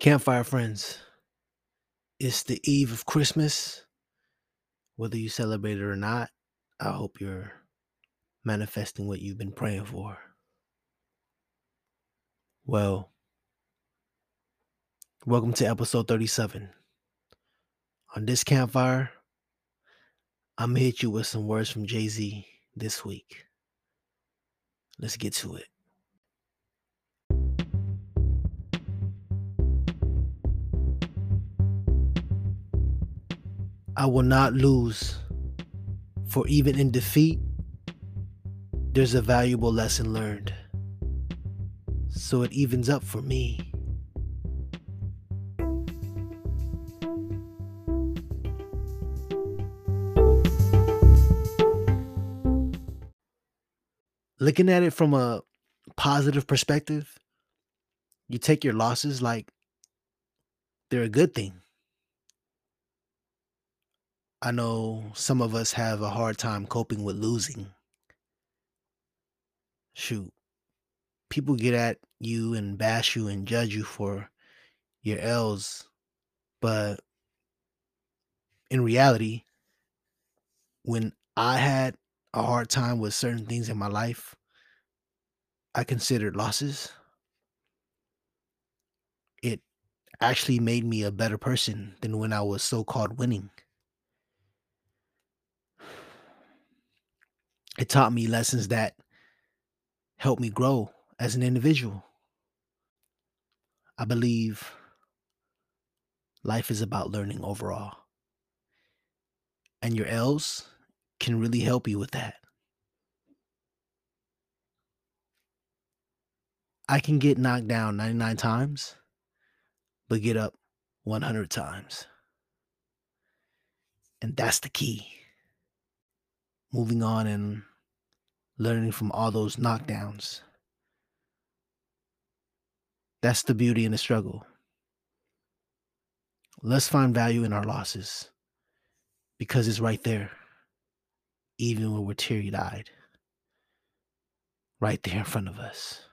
Campfire friends, it's the eve of Christmas. Whether you celebrate it or not, I hope you're manifesting what you've been praying for. Well, welcome to episode 37. On this campfire, I'm gonna hit you with some words from Jay Z this week. Let's get to it. I will not lose, for even in defeat, there's a valuable lesson learned. So it evens up for me. Looking at it from a positive perspective, you take your losses like they're a good thing. I know some of us have a hard time coping with losing. Shoot, people get at you and bash you and judge you for your L's, but in reality, when I had a hard time with certain things in my life, I considered losses. It actually made me a better person than when I was so called winning. It taught me lessons that helped me grow as an individual. I believe life is about learning overall. And your L's can really help you with that. I can get knocked down 99 times, but get up 100 times. And that's the key. Moving on and learning from all those knockdowns. That's the beauty in the struggle. Let's find value in our losses because it's right there, even when we're teary eyed, right there in front of us.